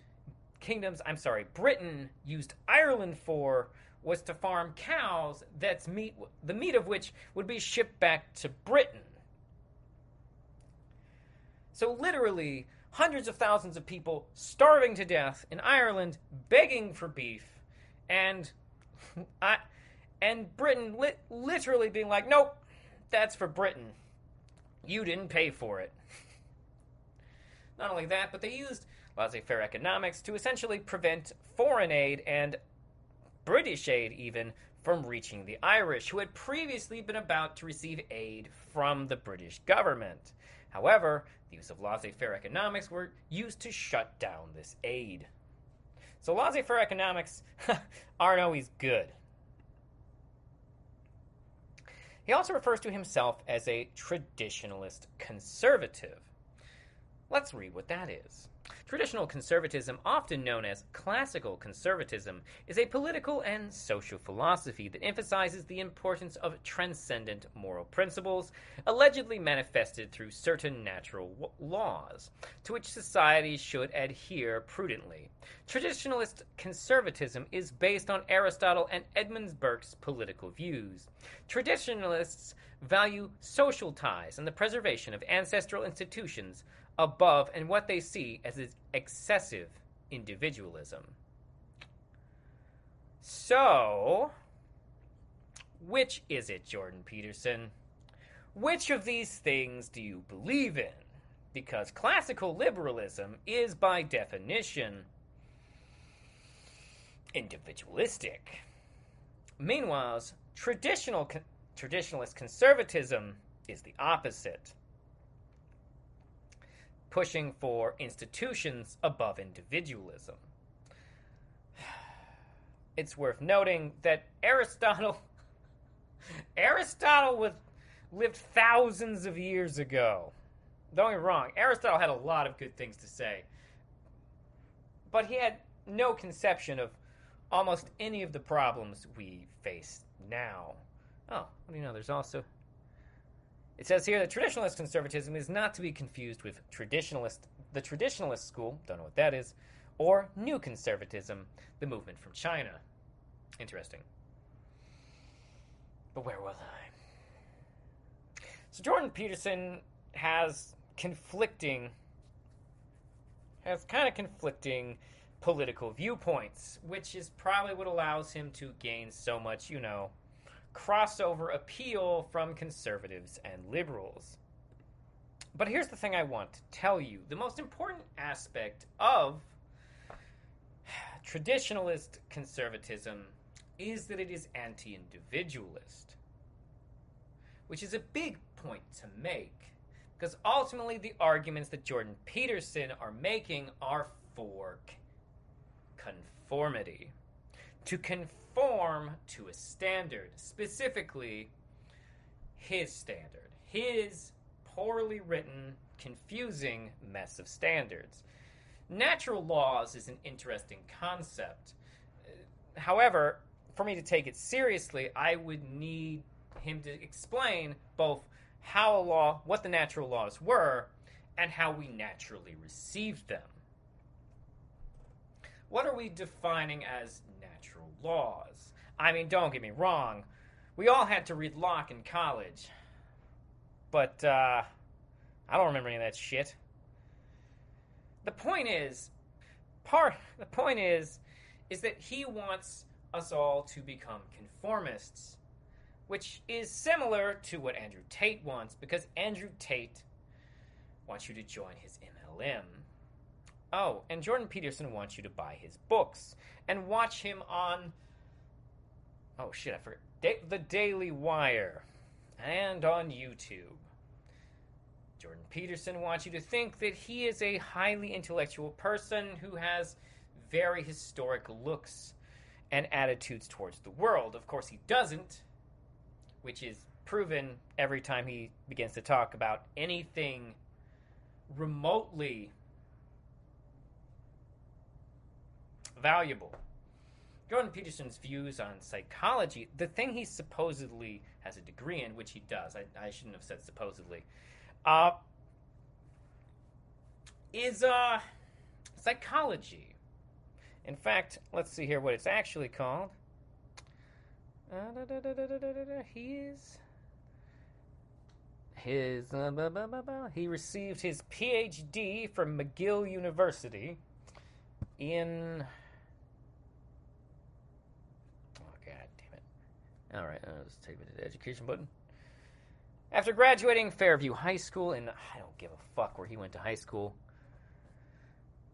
Kingdom's, I'm sorry, Britain used Ireland for was to farm cows that's meat the meat of which would be shipped back to Britain. So, literally, hundreds of thousands of people starving to death in Ireland, begging for beef, and (laughs) I, and Britain li- literally being like, "Nope, that's for Britain. You didn't pay for it." (laughs) Not only that, but they used laissez-faire economics to essentially prevent foreign aid and British aid even from reaching the Irish, who had previously been about to receive aid from the British government. However, the use of laissez faire economics were used to shut down this aid. So, laissez faire economics (laughs) aren't always good. He also refers to himself as a traditionalist conservative. Let's read what that is. Traditional conservatism, often known as classical conservatism, is a political and social philosophy that emphasizes the importance of transcendent moral principles, allegedly manifested through certain natural laws, to which society should adhere prudently. Traditionalist conservatism is based on Aristotle and Edmund Burke's political views. Traditionalists value social ties and the preservation of ancestral institutions above and what they see as excessive individualism. So, which is it, Jordan Peterson? Which of these things do you believe in? Because classical liberalism is, by definition, individualistic. Meanwhile, traditional traditionalist conservatism is the opposite pushing for institutions above individualism. (sighs) It's worth noting that Aristotle (laughs) Aristotle was, lived thousands of years ago. Don't get me wrong, Aristotle had a lot of good things to say. But he had no conception of almost any of the problems we face now. Oh, you know? There's also it says here that traditionalist conservatism is not to be confused with traditionalist, the traditionalist school, don't know what that is, or new conservatism, the movement from China. Interesting. But where was I? So Jordan Peterson has conflicting, has kind of conflicting political viewpoints, which is probably what allows him to gain so much, you know, crossover appeal from conservatives and liberals. But here's the thing I want to tell you the most important aspect of traditionalist conservatism is that it is anti individualist, which is a big point to make. Because ultimately, the arguments that Jordan Peterson are making are for conformity. To conform conform to a standard, specifically his standard, his poorly written, confusing mess of standards. Natural laws is an interesting concept. However, for me to take it seriously, I would need him to explain both how a law, what the natural laws were, and how we naturally received them. What are we defining as laws. I mean, don't get me wrong. We all had to read Locke in college. But, uh, I don't remember any of that shit. The point is, part, the point is, is that he wants us all to become conformists, which is similar to what Andrew Tate wants, because Andrew Tate wants you to join his MLM. Oh, and Jordan Peterson wants you to buy his books and watch him on. Oh shit, I forgot. Da- the Daily Wire and on YouTube. Jordan Peterson wants you to think that he is a highly intellectual person who has very historic looks and attitudes towards the world. Of course, he doesn't, which is proven every time he begins to talk about anything remotely valuable. Jordan Peterson's views on psychology, the thing he supposedly has a degree in, which he does, I, I shouldn't have said supposedly, uh, is uh, psychology. In fact, let's see here what it's actually called. Uh, his uh, blah, blah, blah. he received his PhD from McGill University in oh god damn it all right uh, let's take me to the education button after graduating Fairview High School and I don't give a fuck where he went to high school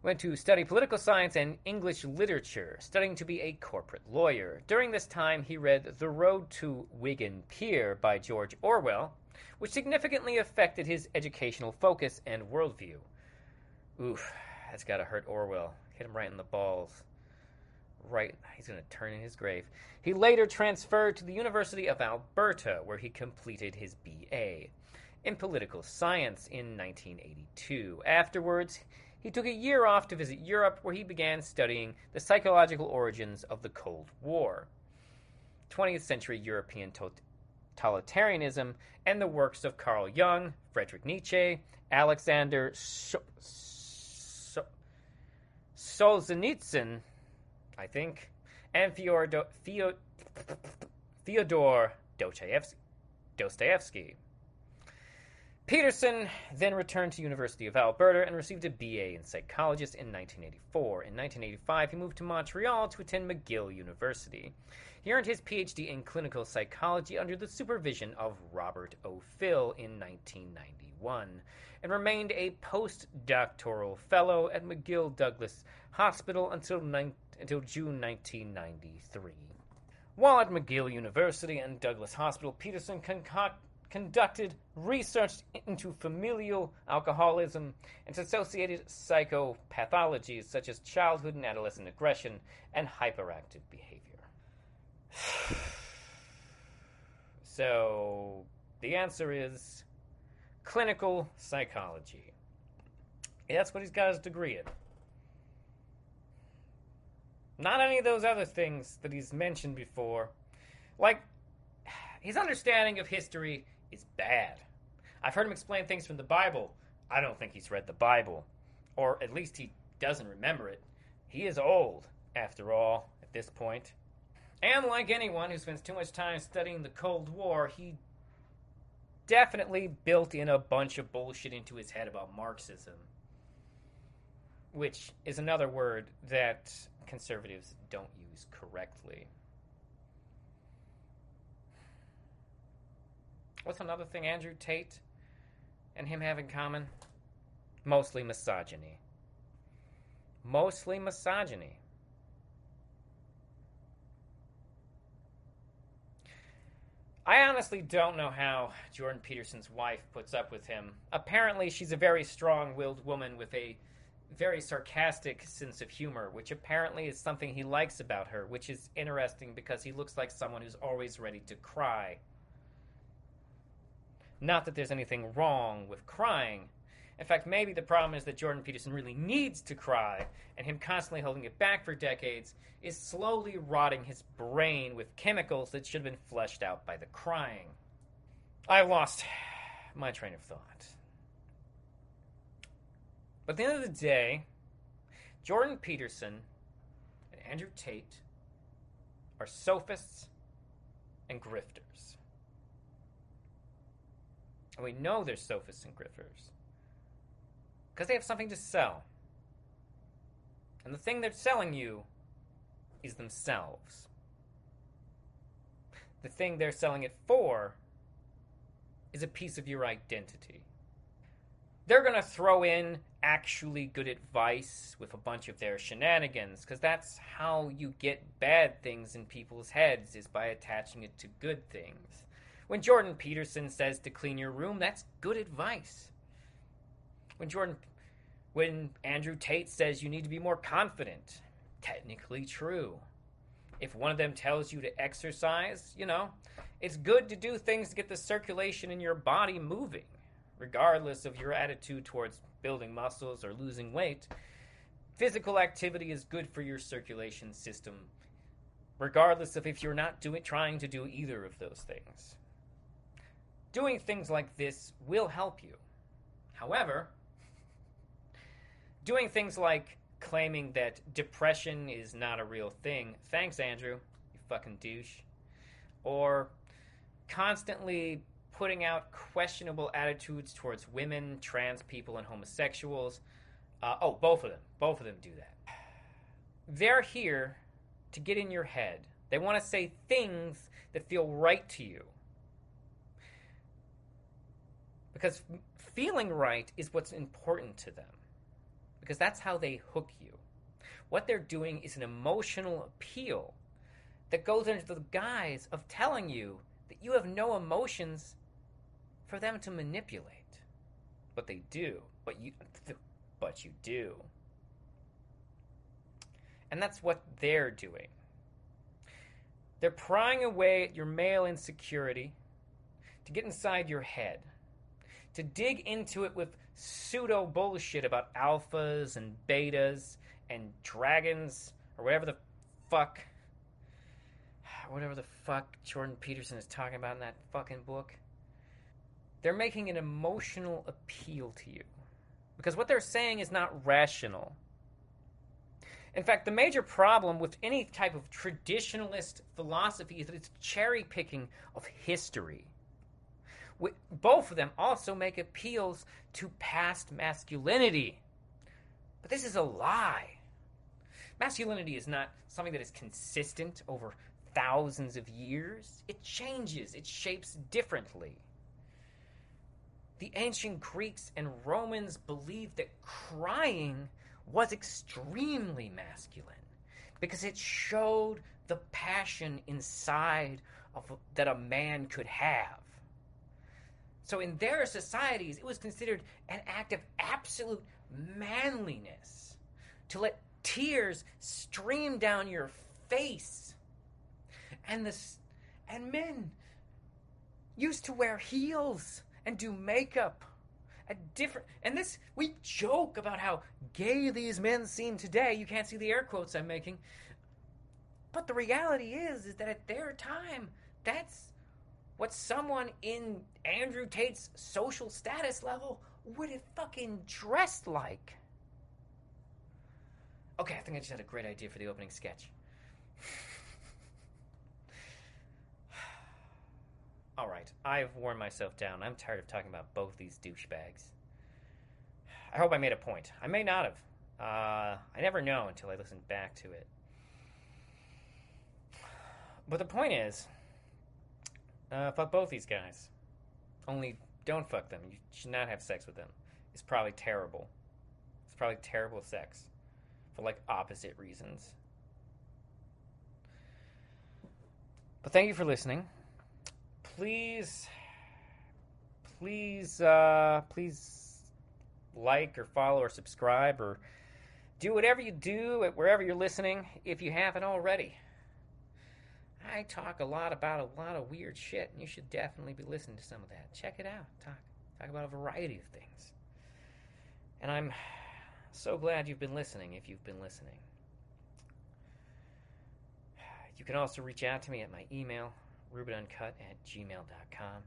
went to study political science and English literature, studying to be a corporate lawyer. During this time, he read The Road to Wigan Pier by George Orwell, which significantly affected his educational focus and worldview. Oof, that's gotta hurt Orwell. Hit him right in the balls. Right, he's gonna turn in his grave. He later transferred to the University of Alberta, where he completed his BA in political science in 1982. Afterwards, he took a year off to visit Europe, where he began studying the psychological origins of the Cold War, 20th century European totalitarianism, and the works of Carl Jung, Friedrich Nietzsche, Alexander Solzhenitsyn, I think, and Fyodor, Fyodor Dostoevsky. Peterson then returned to University of Alberta and received a BA in psychology in 1984. In 1985, he moved to Montreal to attend McGill University. He earned his PhD in clinical psychology under the supervision of Robert O. Pihl in 1991 and remained a postdoctoral fellow at McGill Douglas Hospital until, ni- until June 1993. While at McGill University and Douglas Hospital, Peterson conducted research into familial alcoholism and associated psychopathologies such as childhood and adolescent aggression and hyperactive behavior. (sighs) so, the answer is clinical psychology. That's what he's got his degree in. Not any of those other things that he's mentioned before. Like, (sighs) his understanding of history is bad. I've heard him explain things from the Bible. I don't think he's read the Bible. Or at least he doesn't remember it. He is old, after all, at this point. And like anyone who spends too much time studying the Cold War, he definitely built in a bunch of bullshit into his head about Marxism. Which is another word that conservatives don't use correctly. What's another thing Andrew Tate and him have in common? Mostly misogyny. Mostly misogyny. I honestly don't know how Jordan Peterson's wife puts up with him. Apparently, she's a very strong willed woman with a very sarcastic sense of humor, which apparently is something he likes about her, which is interesting because he looks like someone who's always ready to cry. Not that there's anything wrong with crying. In fact, maybe the problem is that Jordan Peterson really needs to cry, and him constantly holding it back for decades is slowly rotting his brain with chemicals that should have been fleshed out by the crying. I lost my train of thought. But at the end of the day, Jordan Peterson and Andrew Tate are sophists and grifters. And we know they're sophists and grifters. Because they have something to sell. And the thing they're selling you is themselves. The thing they're selling it for is a piece of your identity. They're going to throw in actually good advice with a bunch of their shenanigans because that's how you get bad things in people's heads is by attaching it to good things. When Jordan Peterson says to clean your room, that's good advice. When Jordan when Andrew Tate says you need to be more confident, technically true. If one of them tells you to exercise, you know, it's good to do things to get the circulation in your body moving, regardless of your attitude towards building muscles or losing weight. Physical activity is good for your circulation system, regardless of if you're not doing trying to do either of those things. Doing things like this will help you. However, (laughs) doing things like claiming that depression is not a real thing, thanks, Andrew, you fucking douche, or constantly putting out questionable attitudes towards women, trans people, and homosexuals. Uh, oh, both of them. Both of them do that. They're here to get in your head. They want to say things that feel right to you. Because feeling right is what's important to them. Because that's how they hook you. What they're doing is an emotional appeal that goes under the guise of telling you that you have no emotions for them to manipulate. But they do. But you (laughs) but you do. And that's what they're doing. They're prying away at your male insecurity to get inside your head, to dig into it with pseudo bullshit about alphas and betas and dragons or whatever the fuck (sighs) whatever the fuck Jordan Peterson is talking about in that fucking book. They're making an emotional appeal to you. Because what they're saying is not rational. In fact, the major problem with any type of traditionalist philosophy is that it's cherry picking of history. Both of them also make appeals to past masculinity. But this is a lie. Masculinity is not something that is consistent over thousands of years. It changes, it shapes differently. The ancient Greeks and Romans believed that crying was extremely masculine because it showed the passion inside of that a man could have. So in their societies, it was considered an act of absolute manliness to let tears stream down your face. And and men used to wear heels and do makeup a different and this we joke about how gay these men seem today. You can't see the air quotes i'm making. But the reality is is that at their time that's what someone in andrew tate's social status level would have fucking dressed like. Okay i think i just had a great idea for the opening sketch All right, I've worn myself down. I'm tired of talking about both these douchebags. I hope I made a point. I may not have. Uh, I never know until I listen back to it. But the point is, uh, fuck both these guys. Only don't fuck them. You should not have sex with them. It's probably terrible. It's probably terrible sex for like opposite reasons. But thank you for listening please, please, uh, please like or follow or subscribe or do whatever you do at wherever you're listening if you haven't already. I talk a lot about a lot of weird shit, and you should definitely be listening to some of that. Check it out. Talk talk about a variety of things. And I'm so glad you've been listening if you've been listening. You can also reach out to me at my email, rubenuncut at gmail.com.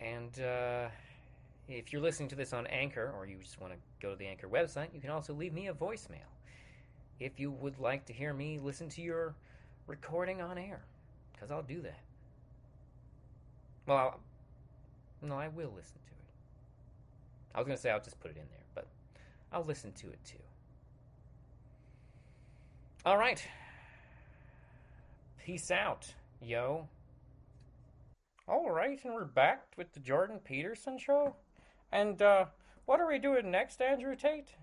And uh, if you're listening to this on Anchor or you just want to go to the Anchor website, you can also leave me a voicemail if you would like to hear me listen to your recording on air, because I'll do that. Well, I'll, no, I will listen to it. I was going to say I'll just put it in there, but I'll listen to it too. All right. Peace out yo. All right, and we're back with the Jordan Peterson show. And uh, what are we doing next, Andrew Tate?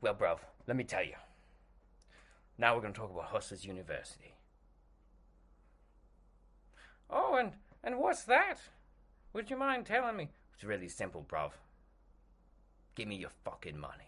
Well, bruv, let me tell you. Now we're going to talk about Hustlers University. Oh, and and what's that? Would you mind telling me? It's really simple, bruv. Give me your fucking money.